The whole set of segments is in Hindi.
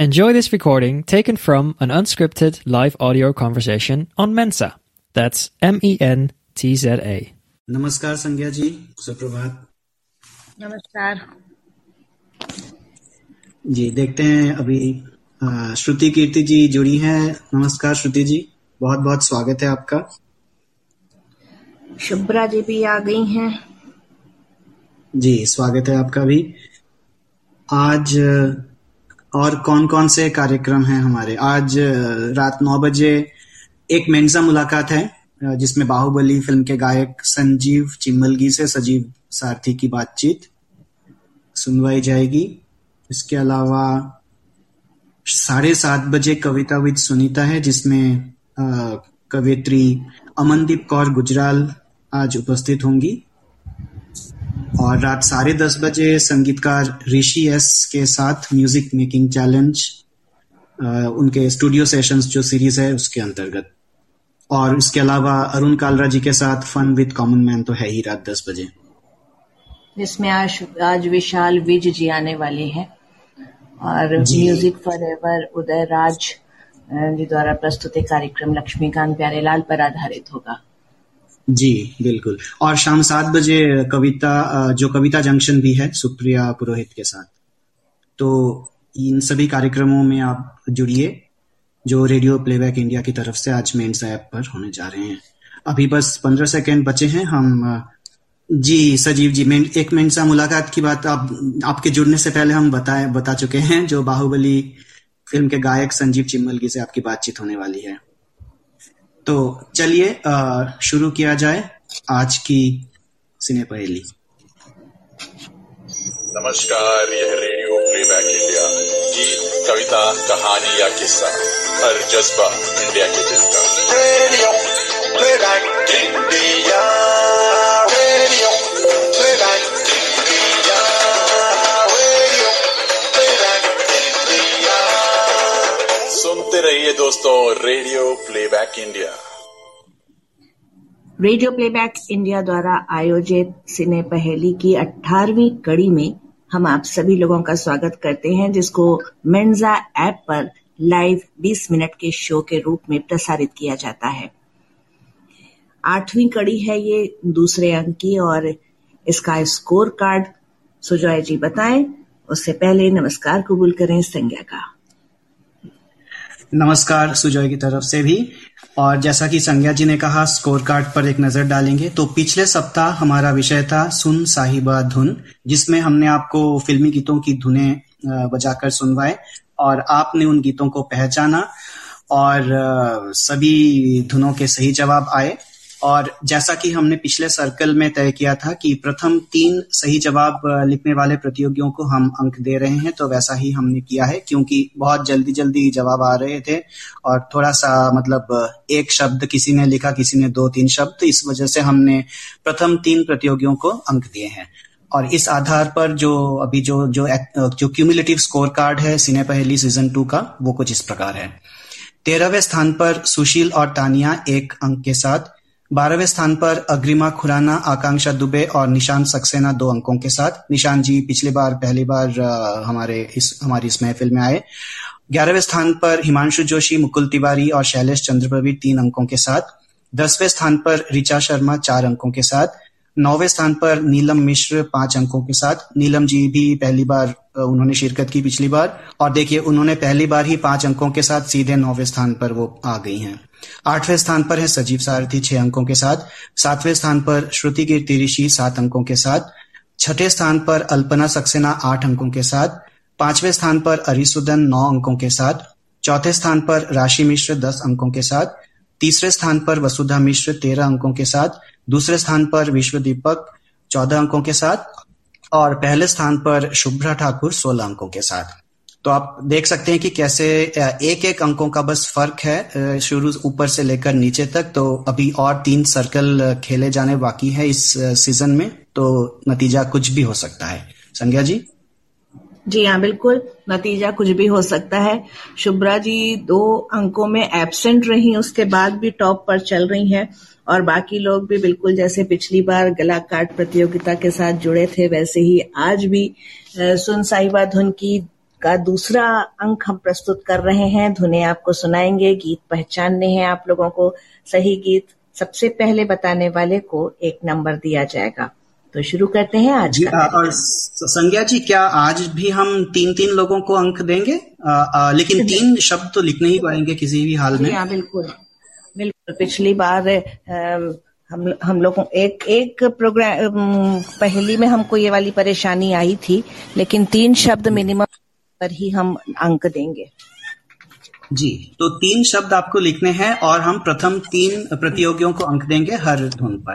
Enjoy this recording taken from an unscripted live audio conversation on Mensa. That's M E N T Z A. नमस्कार संज्ञा जी सुप्रभात। नमस्कार। जी देखते हैं अभी श्रुति कीर्ति जी जुड़ी हैं। नमस्कार श्रुति जी बहुत बहुत स्वागत है आपका। शुभ्रा जी भी आ गई हैं। जी स्वागत है आपका भी। आज और कौन कौन से कार्यक्रम हैं हमारे? आज रात नौ बजे एक मेंजा मुलाकात है जिसमें बाहुबली फ़िल्म के गायक संजीव चिम्मलगी से सजीव सारथी की बातचीत सुनवाई जाएगी। इसके अलावा साढ़े सात बजे कविता विद सुनीता है, जिसमें कवियत्री अमनदीप कौर गुजराल आज उपस्थित होंगी। और रात साढ़े दस बजे संगीतकार ऋषि एस के साथ म्यूज़िक मेकिंग चैलेंज उनके स्टूडियो सेशंस जो सीरीज़ है उसके अंतर्गत। और इसके अलावा अरुण कालरा जी के साथ फन विद कॉमन मैन तो है ही रात दस बजे। जिसमें आज आज विशाल विज जी आने वाले हैं। और music forever Uday Raj ji द्वारा प्रस्तुत कार्यक्रम लक्ष्मीकांत प्यारेलाल पर आधारित होगा। जी, बिल्कुल। और शाम सात बजे कविता जो कविता जंक्शन भी है, सुप्रिया पुरोहित के साथ। तो इन सभी कार्यक्रमों में आप जुड़िए, जो रेडियो प्लेबैक इंडिया की तरफ़ से आज मेन्स ऐप पर होने जा रहे हैं। अभी बस पंद्रह सेकेंड बचे हैं, हम जी, सजीव जी मैं एक मिनट सा मुलाकात की बात आप, आपके जुड़ने से पहले हम बताए, बता चुके हैं, जो बाहुबली फ़िल्म के गायक संजीव चिम्बल चिम्मलगी से आपकी बातचीत होने वाली है। तो चलिए शुरू किया जाए आज की सिने पहेली। नमस्कार, यह रेडियो प्लेबैक इंडिया गीत कविता, कहानी या किस्सा, हर जज्बा इंडिया के दिल का। Radio playback India. सुनते रहिए दोस्तों radio playback India. Radio playback India द्वारा आयोजित सिने पहेली की 18वीं कड़ी में हम आप सभी लोगों का स्वागत करते हैं, जिसको मेन्जा ऐप पर लाइव 20 मिनट के शो के रूप में प्रसारित किया जाता है। आठवीं कड़ी है ये दूसरे अंक की और इसका स्कोर कार्ड सुजॉय जी बताएँ। उससे पहले नमस्कार कबूल करें संज्ञा का। नमस्कार सुजय की तरफ़ से भी। और जैसा कि संज्ञा जी ने कहा स्कोर कार्ड पर एक नज़र डालेंगे। तो पिछले सप्ताह हमारा विषय था सुन साहिबा धुन, जिसमें हमने आपको फिल्मी गीतों की धुने बजाकर सुनवाए और आपने उन गीतों को पहचाना और सभी धुनों के सही जवाब आए। और जैसा कि हमने पिछले सर्कल में तय किया था कि प्रथम तीन सही जवाब लिखने वाले प्रतियोगियों को हम अंक दे रहे हैं तो वैसा ही हमने किया है, क्योंकि बहुत जल्दी जल्दी जवाब आ रहे थे और थोड़ा सा मतलब एक शब्द किसी ने लिखा, किसी ने दो तीन शब्द इस वजह से हमने प्रथम तीन प्रतियोगियों को अंक दिए हैं। और इस आधार पर जो अभी जो जो जो क्यूमुलेटिव स्कोर कार्ड है, सिने पहली सीज़न टू का, वो कुछ इस प्रकार है। तेरहवें स्थान पर सुशील और तानिया एक अंक के साथ बारहवें स्थान पर अग्रिमा खुराना, आकांक्षा दुबे और निशान सक्सेना दो अंकों के साथ। निशान जी, पिछले बार, पहली बार हमारे इस, हमारी इस महफिल में आए। ग्यारहवें स्थान पर हिमांशु जोशी, मुकुल तिवारी और शैलेश चंद्रप्रवीर तीन अंकों के साथ। दसवें स्थान पर ऋचा शर्मा, चार अंकों के साथ। नौवें स्थान पर नीलम मिश्र पाँच अंकों के साथ। नीलम जी भी पहली बार उन्होंने शिरकत की पिछली बार। और देखिए, उन्होंने पहली बार ही पाँच अंकों के साथ सीधे नौवे स्थान पर वो आ गई हैं। आठवें स्थान पर है सजीव सारथी छह अंकों के साथ। सातवें स्थान पर श्रुति कीर्ति ऋषि सात अंकों के साथ। छठे स्थान पर अल्पना सक्सेना आठ अंकों के साथ। पाँचवें स्थान पर अरिसुदन नौ अंकों के साथ। चौथे स्थान पर राशि मिश्र दस अंकों के साथ। तीसरे स्थान पर वसुधा मिश्र तेरह अंकों के साथ, दूसरे स्थान पर विश्व दीपक चौदह अंकों के साथ, और पहले स्थान पर शुभ्रा ठाकुर सोलह अंकों के साथ। तो आप देख सकते हैं कि कैसे एक एक अंकों का बस फ़र्क है शुरू ऊपर से लेकर नीचे तक। तो अभी और तीन सर्कल खेले जाने बाकी है इस सीज़न में तो नतीजा कुछ भी हो सकता है। संज्ञा जी? जी हाँ बिल्कुल। नतीजा कुछ भी हो सकता है। शुभ्रा जी दो अंकों में एबसेंट रही, उसके बाद भी टॉप पर चल रही हैं। और बाकी लोग भी बिल्कुल जैसे पिछली बार गला काट प्रतियोगिता के साथ जुड़े थे, वैसे ही आज भी सुन साहिबा धुन की का दूसरा अंक हम प्रस्तुत कर रहे हैं। धुने आपको सुनाएँगे, गीत पहचानने हैं आप लोगों को। सही गीत सबसे पहले बताने वाले को एक नंबर दिया जाएगा। तो शुरू करते हैं आज का और संज्ञा जी क्या आज भी हम तीन तीन लोगों को अंक देंगे? आ, आ, लेकिन तीन शब्द तो लिखने ही पाएँगे किसी भी हाल में। हाँ बिल्कुल। बिल्कुल पिछली बार हम हम लोगों एक एक प्रोग्राम पहली में हमको ये वाली परेशानी आई थी लेकिन तीन शब्द मिनिमम पर ही हम अंक देंगे। जी तो तीन शब्द आपको लिखने हैं और हम प्रथम तीन प्रतियोगियों को अंक देंगे हर धुन पर।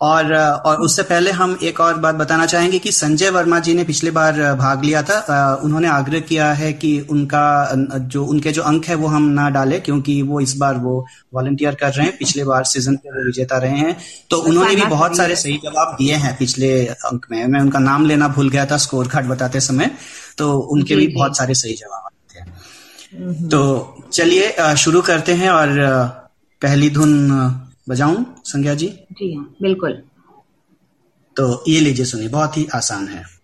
और और उससे पहले हम एक और बात बताना चाहेंगे कि संजय वर्मा जी ने पिछले बार भाग लिया था। उन्होंने आग्रह किया है कि उनका जो उनके जो अंक है वो हम ना डालें क्योंकि वो इस बार वो वॉलंटियर कर रहे हैं। पिछले बार सीज़न के वो विजेता रहे हैं। तो उन्होंने भी बहुत सारे सही जवाब दिए हैं पिछले अंक में। मैं उनका नाम लेना भूल गया था स्कोर कार्ड बताते समय। तो उनके भी बहुत सारे सही जवाब थे हम्म। तो चलिए शुरू करते हैं और पहली धुन बजाऊं संज्ञा जी? जी हाँ बिल्कुल। तो ये लीजिए सुनिए बहुत ही आसान है।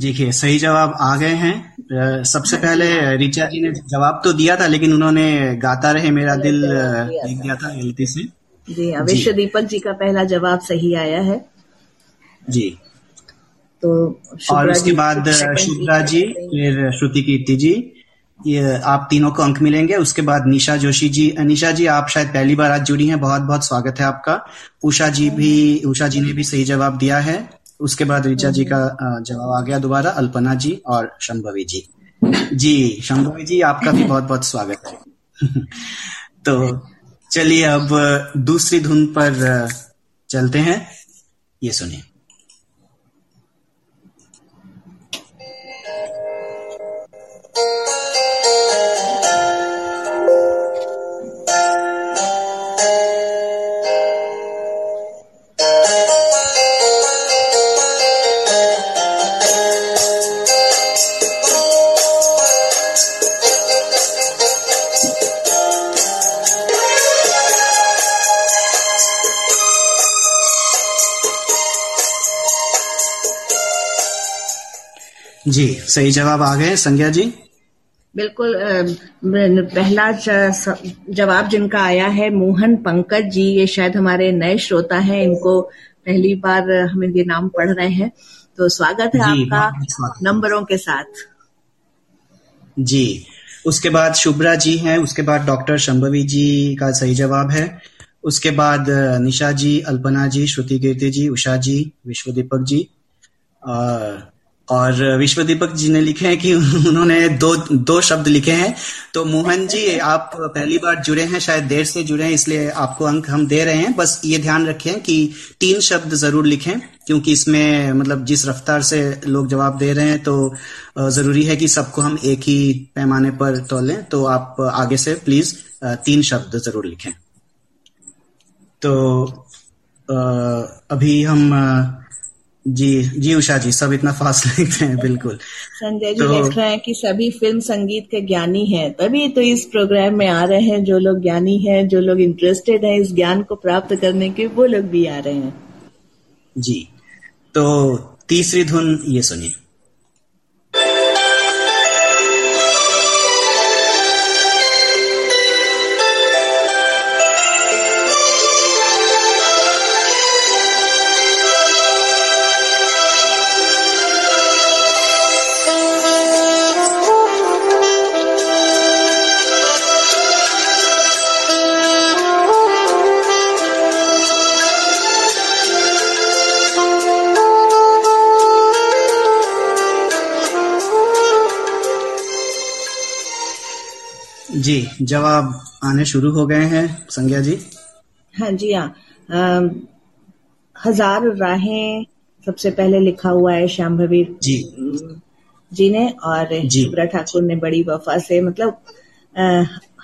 देखिए सही जवाब आ गए हैं। सबसे पहले रिचा जी ने जवाब तो दिया था लेकिन उन्होंने गाता रहे मेरा दिल लिख दिया था गलती से। जी विश्व दीपक जी का पहला जवाब सही आया है। जी। तो और उसके बाद शुभ्रा जी फिर श्रुति कीर्ति जी। ये आप तीनों को अंक मिलेंगे। उसके बाद निशा जोशी जी। निशा जी आप शायद पहली बार आज जुड़ी हैं। बहुत बहुत स्वागत है आपका। उषा जी भी उषा जी ने भी सही जवाब दिया है। उसके बाद ऋचा जी का जवाब आ गया दोबारा, अल्पना जी और शंभवी जी। जी, शंभवी जी, आपका भी बहुत बहुत स्वागत है। तो चलिए अब दूसरी धुन पर चलते हैं। ये सुनिए। जी सही जवाब आ गए। संज्ञा जी? बिल्कुल पहला जवाब जिनका आया है मोहन पंकज जी ये शायद हमारे नए श्रोता हैं इनको पहली बार हम इनके नाम पढ़ रहे हैं। तो स्वागत है आपका नंबरों के साथ। जी उसके बाद शुभ्रा जी हैं उसके बाद डॉक्टर शंभवी जी का सही जवाब है। उसके बाद निशा जी अल्पना जी श्रुति कीर्ति जी उषा जी विश्व दीपक जी और और विश्व दीपक जी ने लिखे हैं कि उन्होंने दो दो शब्द लिखे हैं। तो मोहन जी, आप पहली बार जुड़े हैं, शायद देर से जुड़े हैं, इसलिए आपको अंक हम दे रहे हैं। बस ये ध्यान रखें कि तीन शब्द ज़रूर लिखें, क्योंकि इसमें मतलब जिस रफ्तार से लोग जवाब दे रहे हैं तो ज़रूरी है कि सबको हम एक ही पैमाने पर तोलें। तो आप आगे से प्लीज़ तीन शब्द ज़रूर लिखें। तो अभी हम जी जी उषा जी सब इतना फास्ट लिखते हैं बिल्कुल। संजय जी तो, लिख रहे हैं कि सभी फ़िल्म संगीत के ज्ञानी हैं। तभी तो इस प्रोग्राम में आ रहे हैं जो लोग ज्ञानी हैं जो लोग इंटरेस्टेड हैं इस ज्ञान को प्राप्त करने के वो लोग भी आ रहे हैं। जी। तो तीसरी धुन ये सुनिए। जी जवाब आने शुरू हो गए हैं। संज्ञा जी? हाँ जी हाँ। हज़ार राहें सबसे पहले लिखा हुआ है श्याम भवीर जी। जी ने और। शुभ्रा ठाकुर ने बड़ी वफा से मतलब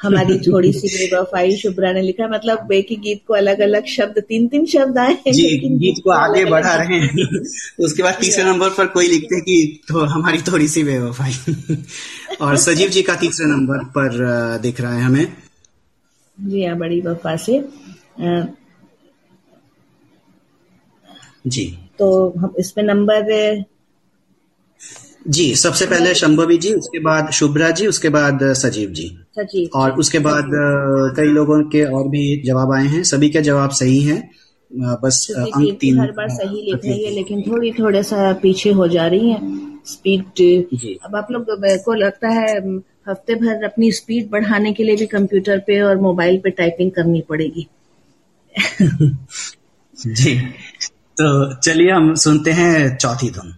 हमारी थोड़ी सी बेवफाई शुभ्रा ने लिखा मतलब एक ही गीत को अलग अलग शब्द तीन तीन शब्द आए हैं, जी गीत को आगे बढ़ा रहे हैं। उसके बाद तीसरे नंबर पर कोई लिखते हैं कि तो हमारी थोड़ी सी बेवफाई। और सजीव जी का तीसरे नंबर पर दिख रहा है हमें। जी हाँ बड़ी वफा से। जी। तो हम इसमें नंबर जी सबसे पहले शंभवी जी उसके बाद शुभ्रा जी उसके बाद सजीव जी। सचिव और उसके बाद कई लोगों के और भी जवाब आए हैं। सभी के जवाब सही हैं। बस अंक तीन हर बार सही लिख रही है लेकिन थोड़ी थोड़ा सा पीछे हो जा रही है। स्पीड अब आप लोग को लगता है हफ़्ते भर अपनी स्पीड बढ़ाने के लिए भी कंप्यूटर पे और मोबाइल पे टाइपिंग करनी पड़ेगी। जी। तो चलिए हम सुनते हैं चौथी धुन।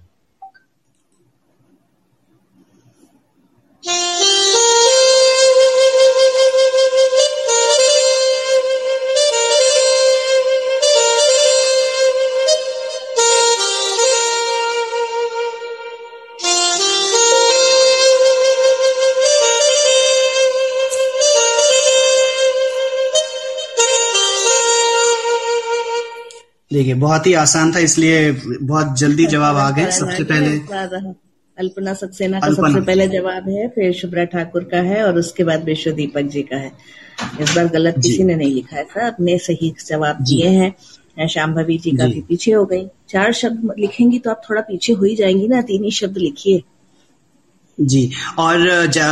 देखिए बहुत ही आसान था इसलिए बहुत जल्दी जवाब आ गए। सबसे पहले अल्पना सक्सेना का सबसे पहले जवाब है फिर शुभ्रा ठाकुर का है और उसके बाद विश्व दीपक जी का है। इस बार गलत किसी ने नहीं लिखा है सब अपने सही जवाब दिए हैं। शाम्भवी जी का जी। भी पीछे हो गई। चार शब्द लिखेंगी तो आप थोड़ा पीछे हो ही जाएँगी ना तीन ही शब्द लिखिए। जी। और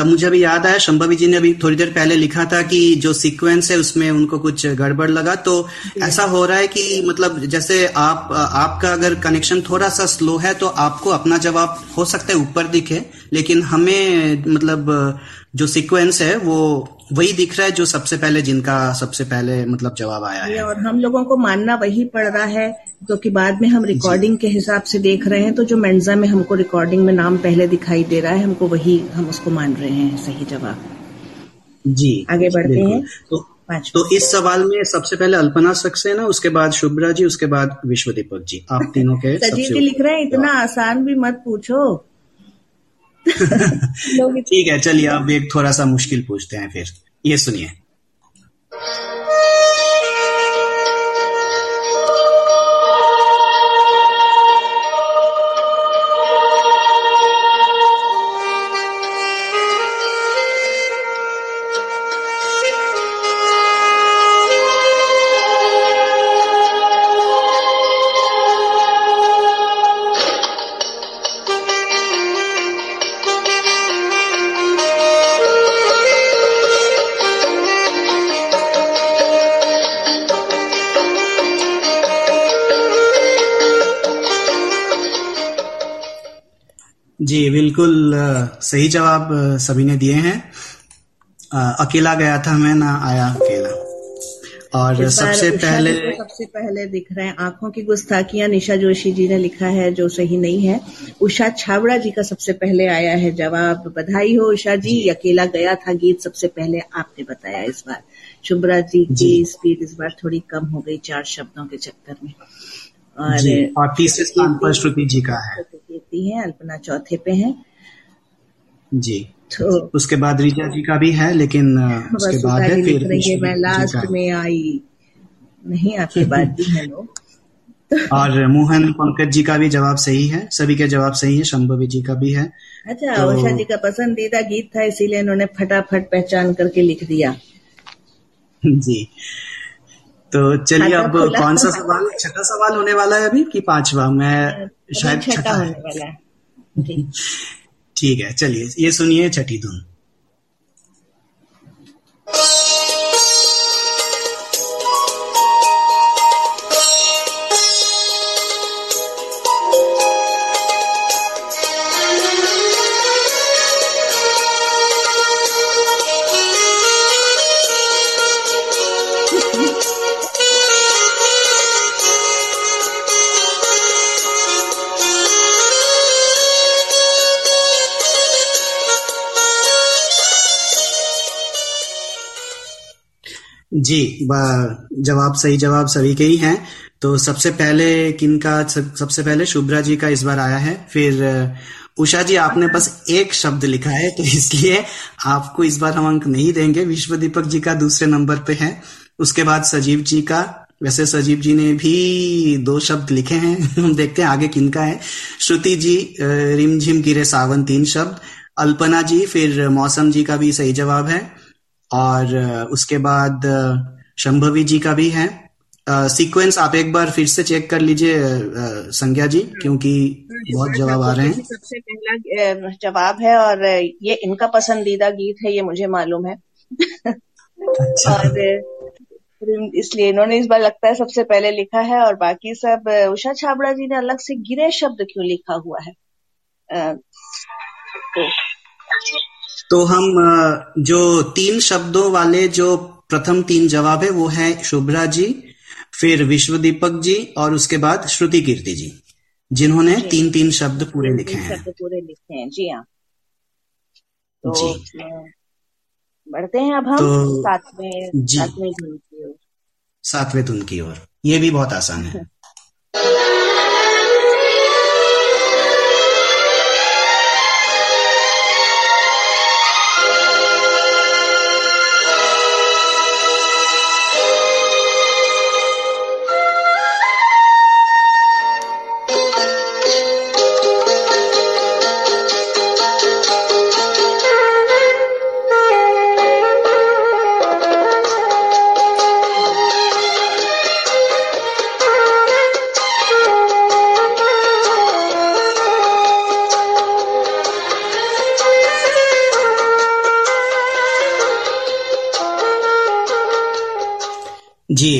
मुझे अभी याद आया शंभवी जी ने अभी थोड़ी देर पहले लिखा था कि जो सीक्वेंस है उसमें उनको कुछ गड़बड़ लगा। तो ऐसा हो रहा है कि मतलब जैसे आप आपका अगर कनेक्शन थोड़ा सा स्लो है तो आपको अपना जवाब हो सकता है ऊपर दिखे लेकिन हमें मतलब जो सीक्वेंस है वो वही दिख रहा है जो सबसे पहले जिनका सबसे पहले मतलब जवाब आया है। और हम लोगों को मानना वही पड़ रहा है क्योंकि तो बाद में हम रिकॉर्डिंग के हिसाब से देख रहे हैं तो जो मेंजा में हमको रिकॉर्डिंग में नाम पहले दिखाई दे रहा है हमको वही हम उसको मान रहे हैं सही जवाब। जी। आगे बढ़ते। हैं। तो तो इस सवाल में सबसे पहले अल्पना सक्सेना उसके बाद शुभ्रा जी उसके बाद विश्व दीपक जी। आप तीनों के सजीव लिख रहे हैं इतना आसान भी मत पूछो। ठीक है चलिए अब एक थोड़ा सा मुश्किल पूछते हैं फिर। ये सुनिए। सही जवाब सभी ने दिए हैं। अकेला गया था मैं ना आया अकेला। और सबसे पहले सबसे पहले दिख रहे हैं आँखों की गुस्ताखियाँ। निशा जोशी जी ने लिखा है जो सही नहीं है। उषा छावड़ा जी का सबसे पहले आया है जवाब। बधाई हो उषा जी। अकेला गया था गीत सबसे पहले आपने बताया इस बार। शुभ्रा जी की स्पीड इस बार थोड़ी कम हो गई चार शब्दों के चक्कर में। और और तीसरे स्थान पर श्रुति जी का है। है अल्पना चौथे पे है। जी। तो उसके बाद रिजा जी का भी है लेकिन उसके बाद है फिर रही मैं लास्ट में आई नहीं आपके बाद भी है लोग। और मोहन पंकज जी का भी जवाब सही है सभी के जवाब सही है शंभवी जी का भी है। अच्छा तो- उषा जी का पसंदीदा गीत था इसीलिए इन्होंने फटाफट पहचान करके लिख दिया। जी। तो चलिए अब कौन सा सवाल छठा सवाल होने वाला है अभी कि पांचवा? मैं शायद छठा होने वाला है। ठीक है चलिए ये सुनिए छठी धुन। जी जवाब, सही जवाब सभी के ही हैं। तो सबसे पहले किनका सबसे पहले शुभ्रा जी का इस बार आया है। फिर उषा जी, आपने बस एक शब्द लिखा है तो इसलिए आपको इस बार हम अंक नहीं देंगे। विश्व दीपक जी का दूसरे नंबर पे है। उसके बाद सजीव जी का, वैसे सजीव जी ने भी दो शब्द लिखे हैं। हम देखते हैं आगे किनका है। श्रुति जी रिमझिम गिरे सावन तीन शब्द। अल्पना जी, फिर मौसम जी का भी सही जवाब है। और उसके बाद शंभवी जी का भी है। सीक्वेंस आप एक बार फिर से चेक कर लीजिए संज्ञा जी क्योंकि बहुत जवाब आ रहे हैं। सबसे पहला जवाब है और ये इनका पसंदीदा गीत है ये मुझे मालूम है। अच्छा। और इसलिए इन्होंने इस बार लगता है सबसे पहले लिखा है और बाकी सब उषा छाबड़ा जी ने अलग से गिरे शब्द क्यों लिखा हुआ है? तो, तो हम जो तीन शब्दों वाले जो प्रथम तीन जवाब है वो है शुभ्रा जी फिर विश्व दीपक जी और उसके बाद श्रुति कीर्ति जी जिन्होंने तीन तीन शब्द पूरे लिखे हैं। पूरे लिखे हैं जी हाँ। तो जी। बढ़ते हैं अब हम तो, सातवें सातवें धुन की ओर। सातवें धुन की ओर। ये भी बहुत आसान है।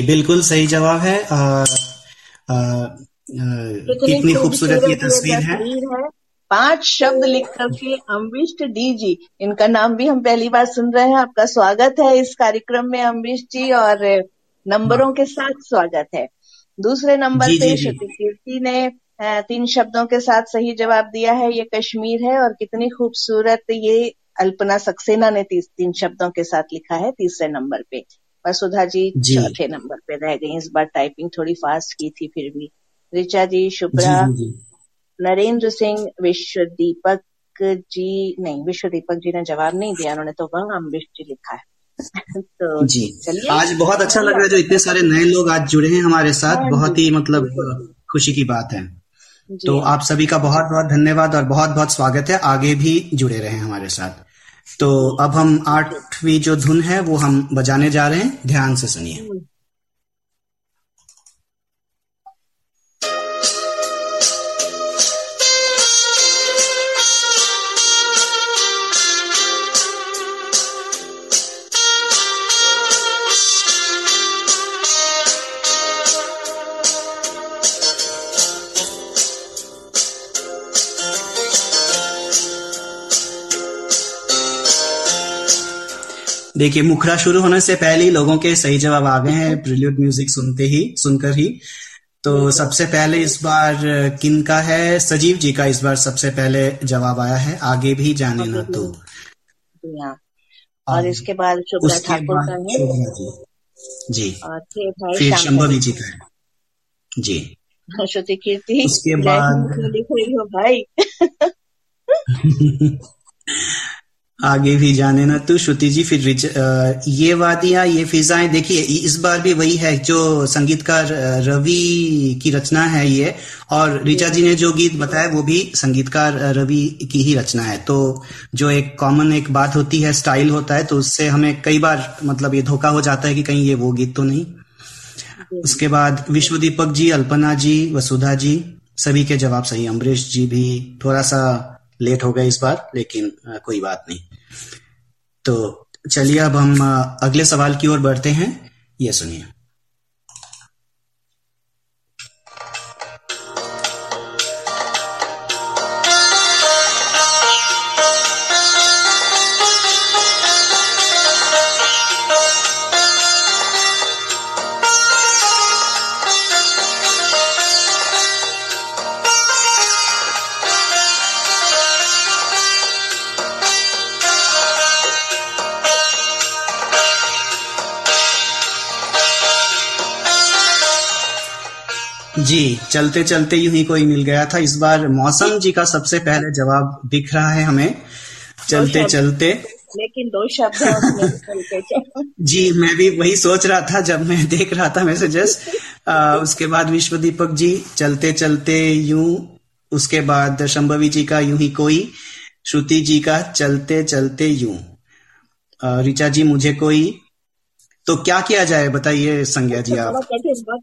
बिल्कुल सही जवाब है। कितनी खूबसूरत ये तस्वीर है। पाँच शब्द लिख करके अम्बिष्ट डी जी इनका नाम भी हम पहली बार सुन रहे हैं। आपका स्वागत है इस कार्यक्रम में अम्बिष्ट जी और नंबरों के साथ स्वागत है। दूसरे नंबर पे श्रुति कीर्ति ने तीन शब्दों के साथ सही जवाब दिया है। ये कश्मीर है और कितनी खूबसूरत ये अल्पना सक्सेना ने तीन शब्दों के साथ लिखा है तीसरे नंबर पे। वसुधा जी चौथे नंबर पे रह गई इस बार टाइपिंग थोड़ी फास्ट की थी फिर भी। ऋचा जी शुभ्रा नरेंद्र सिंह विश्व दीपक जी नहीं विश्व दीपक जी ने जवाब नहीं दिया उन्होंने तो वह अम्बिश जी लिखा है। तो जी। चलिए। आज बहुत अच्छा लग रहा है जो इतने सारे नए लोग आज जुड़े हैं हमारे साथ हाँ बहुत ही मतलब खुशी की बात है। तो आप सभी का बहुत बहुत धन्यवाद और बहुत बहुत स्वागत है आगे भी जुड़े रहे हमारे साथ। तो अब हम आठवीं जो धुन है, वो हम बजाने जा रहे हैं। ध्यान से सुनिए। देखिए मुखड़ा शुरू होने से पहले ही लोगों के सही जवाब आ गए हैं। प्रिल्यूड म्यूज़िक सुनते ही सुनकर ही। तो सबसे पहले इस बार किन का है? सजीव जी का इस बार सबसे पहले जवाब आया है। आगे भी जाने ना तो। और इसके बाद उसके बाद जी। जी। फिर शंभवी जी का है। जी। श्रुति कीर्ति उसके बाद लिख रही हो भाई। आगे भी जाने ना। तो श्रुति जी, फिर ये वादियाँ, ये फिजाएँ, देखिए इस बार भी वही है, जो संगीतकार रवि की रचना है ये, और रिचा जी ने जो गीत बताया, वो भी संगीतकार रवि की ही रचना है। तो जो एक कॉमन एक बात होती है स्टाइल होता है तो उससे हमें कई बार मतलब ये धोखा हो जाता है कि कहीं ये वो गीत तो नहीं। उसके बाद विश्व दीपक जी, अल्पना जी, वसुधा जी, सभी के जवाब सही। अम्बरीश जी भी थोड़ा सा लेट हो गए इस बार, लेकिन कोई बात नहीं। तो चलिए अब हम अगले सवाल की ओर बढ़ते हैं। ये सुनिए। जी चलते चलते यूँ ही कोई मिल गया था। इस बार मौसम जी का सबसे पहले जवाब दिख रहा है हमें। चलते चलते। लेकिन दो शब्द जी मैं भी वही सोच रहा था जब मैं देख रहा था मैसेजेस। उसके बाद विश्व दीपक जी चलते चलते यूँ उसके बाद शंभवी जी का यूँ ही कोई श्रुति जी का चलते चलते यूँ। ऋचा जी मुझे कोई तो क्या किया जाए? बताइए संज्ञा जी आप।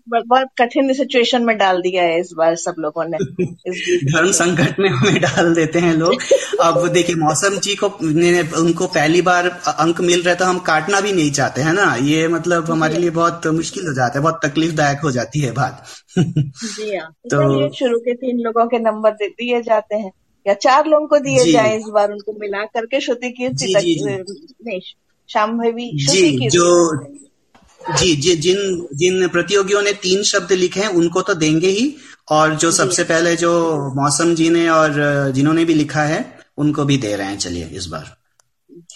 बहुत कठिन सिचुएशन में डाल दिया है इस बार सब लोगों ने। धर्म संकट में हमें डाल देते हैं लोग। अब देखिए मौसम जी को ने उनको पहली बार अंक मिल रहे तो हम काटना भी नहीं चाहते है ना? ये मतलब हमारे लिए बहुत मुश्किल हो जाता है बहुत तकलीफदायक हो जाती है बात। जी हाँ। तो शुरू के तीन लोगों के नंबर दिए जाते हैं या चार लोगों को दिए जाए इस बार उनको मिला करके श्रुति कीर्ति शाम्भवी जी जो जी जी जिन जिन प्रतियोगियों ने तीन शब्द लिखे हैं उनको तो देंगे ही। और जो सबसे पहले जो मौसम जी ने और जिन्होंने भी लिखा है उनको भी दे रहे हैं चलिए इस बार।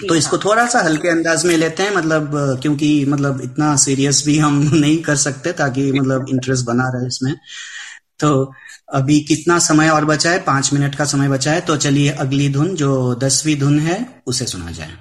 तो इसको हाँ। थोड़ा सा हल्के अंदाज में लेते हैं मतलब क्योंकि मतलब इतना सीरियस भी हम नहीं कर सकते ताकि मतलब इंटरेस्ट बना रहे इसमें। तो अभी कितना समय और बचा है? पाँच मिनट का समय बचा है। तो चलिए अगली धुन जो दसवीं धुन है उसे सुना जाए।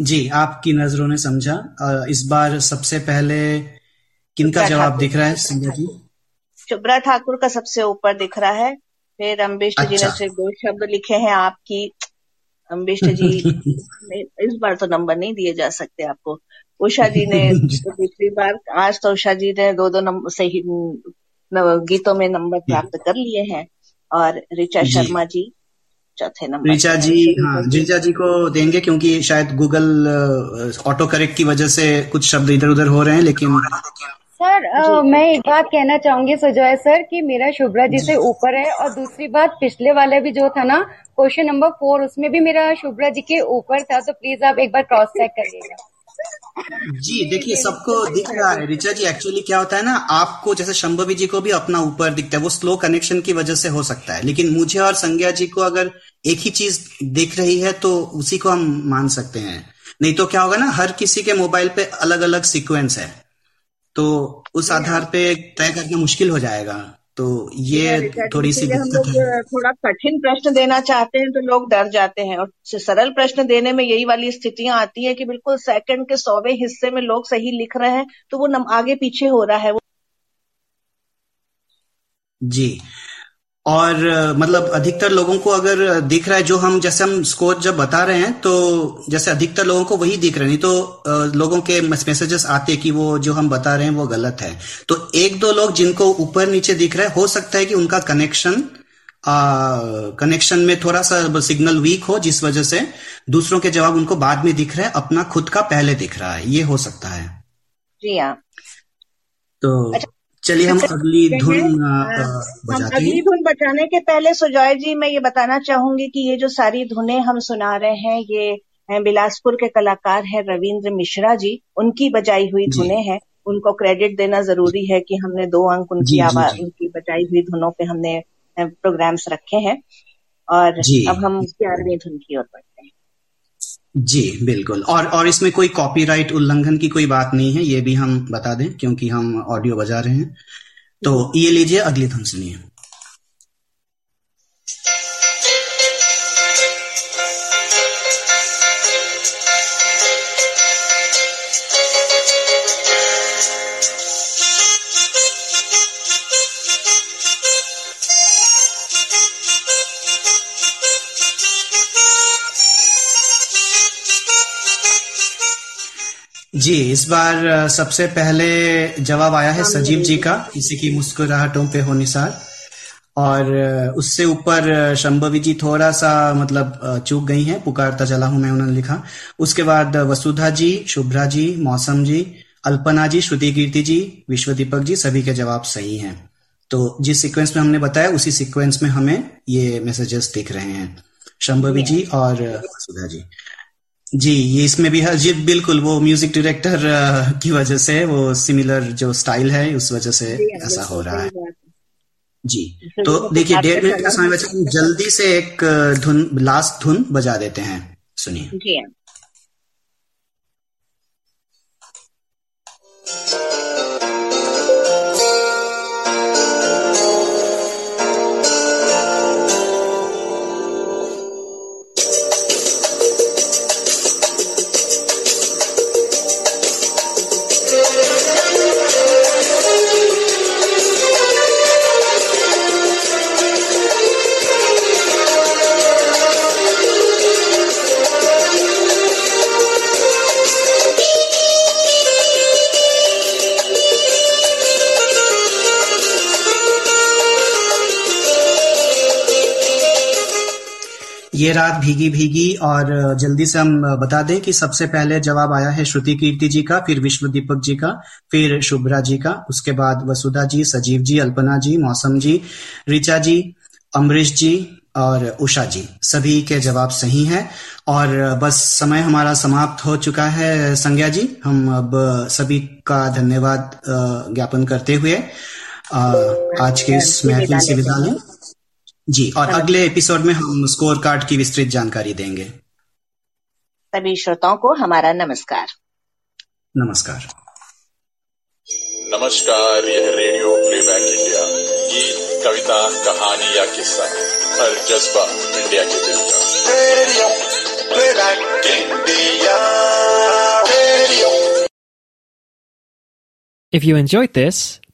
जी आपकी नज़रों ने समझा। इस बार सबसे पहले किनका जवाब दिख रहा है संजय जी? शुभ्रा ठाकुर का सबसे ऊपर दिख रहा है। फिर अम्बिष्ट अच्छा। जी ने अच्छा। सिर्फ़ दो शब्द लिखे हैं आपकी। अम्बिष्ट जी इस बार तो नंबर नहीं दिए जा सकते आपको। उषा जी ने तो पिछली बार आज तो उषा जी ने दो दो नंबर सही गीतों में नंबर प्राप्त कर लिए हैं। और ऋचा शर्मा जी चौथे नंबर रिचा जी हाँ रिचा जी को देंगे क्योंकि शायद गूगल ऑटो करेक्ट की वजह से कुछ शब्द इधर उधर हो रहे हैं लेकिन सर आ, मैं एक बात कहना चाहूँगी सुजॉय सर कि मेरा शुभ्रा जी से ऊपर है और दूसरी बात पिछले वाले भी जो था ना क्वेश्चन नंबर फोर उसमें भी मेरा शुभ्रा जी के ऊपर था तो प्लीज़ आप एक बार क्रॉस चेक करिएगा जी देखिए सबको दिख रहा है। रिचा जी एक्चुअली क्या होता है ना आपको जैसे शंभवी जी को भी अपना ऊपर दिखता है वो स्लो कनेक्शन की वजह से हो सकता है। लेकिन मुझे और संज्ञा जी को अगर एक ही चीज़ दिख रही है तो उसी को हम मान सकते हैं। नहीं तो क्या होगा ना हर किसी के मोबाइल पे अलग अलग सीक्वेंस है। तो उस आधार पे तय करना मुश्किल हो जाएगा। तो ये थोड़ी सी हम लोग थोड़ा कठिन प्रश्न देना चाहते हैं तो लोग डर जाते हैं। और सरल प्रश्न देने में यही वाली स्थितियाँ आती है कि बिल्कुल सेकंड के सौवे हिस्से में लोग सही लिख रहे हैं तो वो आगे पीछे हो रहा है वो। जी। और मतलब अधिकतर लोगों को अगर दिख रहा है जो हम जैसे हम स्कोर जब बता रहे हैं तो जैसे अधिकतर लोगों को वही दिख रहा नहीं तो लोगों के मैसेजेस आते कि वो जो हम बता रहे हैं वो गलत है। तो एक दो लोग जिनको ऊपर नीचे दिख रहा है हो सकता है कि उनका कनेक्शन कनेक्शन में थोड़ा सा सिग्नल वीक हो जिस वजह से दूसरों के जवाब उनको बाद में दिख रहे हैं अपना खुद का पहले दिख रहा है। ये हो सकता है। जी हाँ। तो अच्छा चलिए हम अगली धुन हम अगली धुन बजाने के पहले सुजॉय जी मैं ये बताना चाहूँगी कि ये जो सारी धुने हम सुना रहे हैं ये बिलासपुर के कलाकार हैं रविंद्र मिश्रा जी। उनकी बजाई हुई धुने हैं। उनको क्रेडिट देना ज़रूरी है कि हमने दो अंक उनकी आवाज़ उनकी बजाई हुई धुनों पे हमने प्रोग्राम्स रखे हैं। और अब हम ग्यारहवीं धुन की ओर बढ़ते हैं। जी, बिल्कुल। और और इसमें कोई कॉपीराइट उल्लंघन की कोई बात नहीं है, ये भी हम बता दें, क्योंकि हम ऑडियो बजा रहे हैं। तो ये लीजिए अगली धुन सुनिए। जी इस बार सबसे पहले जवाब आया है सजीव जी का किसी की मुस्कुराहटों पे हो निसार। और उससे ऊपर शंभवी जी थोड़ा सा मतलब चूक गई हैं पुकारता चला हूँ मैं उन्होंने लिखा। उसके बाद वसुधा जी शुभ्रा जी मौसम जी अल्पना जी श्रुति कीर्ति जी विश्व दीपक जी सभी के जवाब सही हैं। तो जिस सीक्वेंस में हमने बताया उसी सीक्वेंस में हमें ये मैसेजेस दिख रहे हैं। शंभवी जी और वसुधा जी। जी ये इसमें भी है जी बिल्कुल वो म्यूज़िक डायरेक्टर की वजह से वो सिमिलर जो स्टाइल है उस वजह से ऐसा हो रहा है। जी तो देखिए डेढ़ मिनट का समय बचा जल्दी से एक धुन लास्ट धुन बजा देते हैं। सुनिए। ये रात भीगी भीगी और जल्दी से हम बता दें कि सबसे पहले जवाब आया है श्रुति कीर्ति जी का, फिर विश्व दीपक जी का, फिर शुभ्रा जी का, उसके बाद वसुधा जी, सजीव जी, अल्पना जी, मौसम जी, ऋचा जी, अमरीश जी और उषा जी। सभी के जवाब सही हैं और बस समय हमारा समाप्त हो चुका है। संज्ञा जी, हम अब सभी का धन्यवाद ज्ञापन करते हुए आज के इस महफिल से विदा लें। जी और। अगले एपिसोड में हम स्कोर कार्ड की विस्तृत जानकारी देंगे। सभी श्रोताओं को हमारा नमस्कार। नमस्कार। नमस्कार यह रेडियो प्लेबैक इंडिया गीत कविता कहानी या किस्सा हर जज्बा इंडिया के दिल का। Radio playback India radio If you enjoyed this,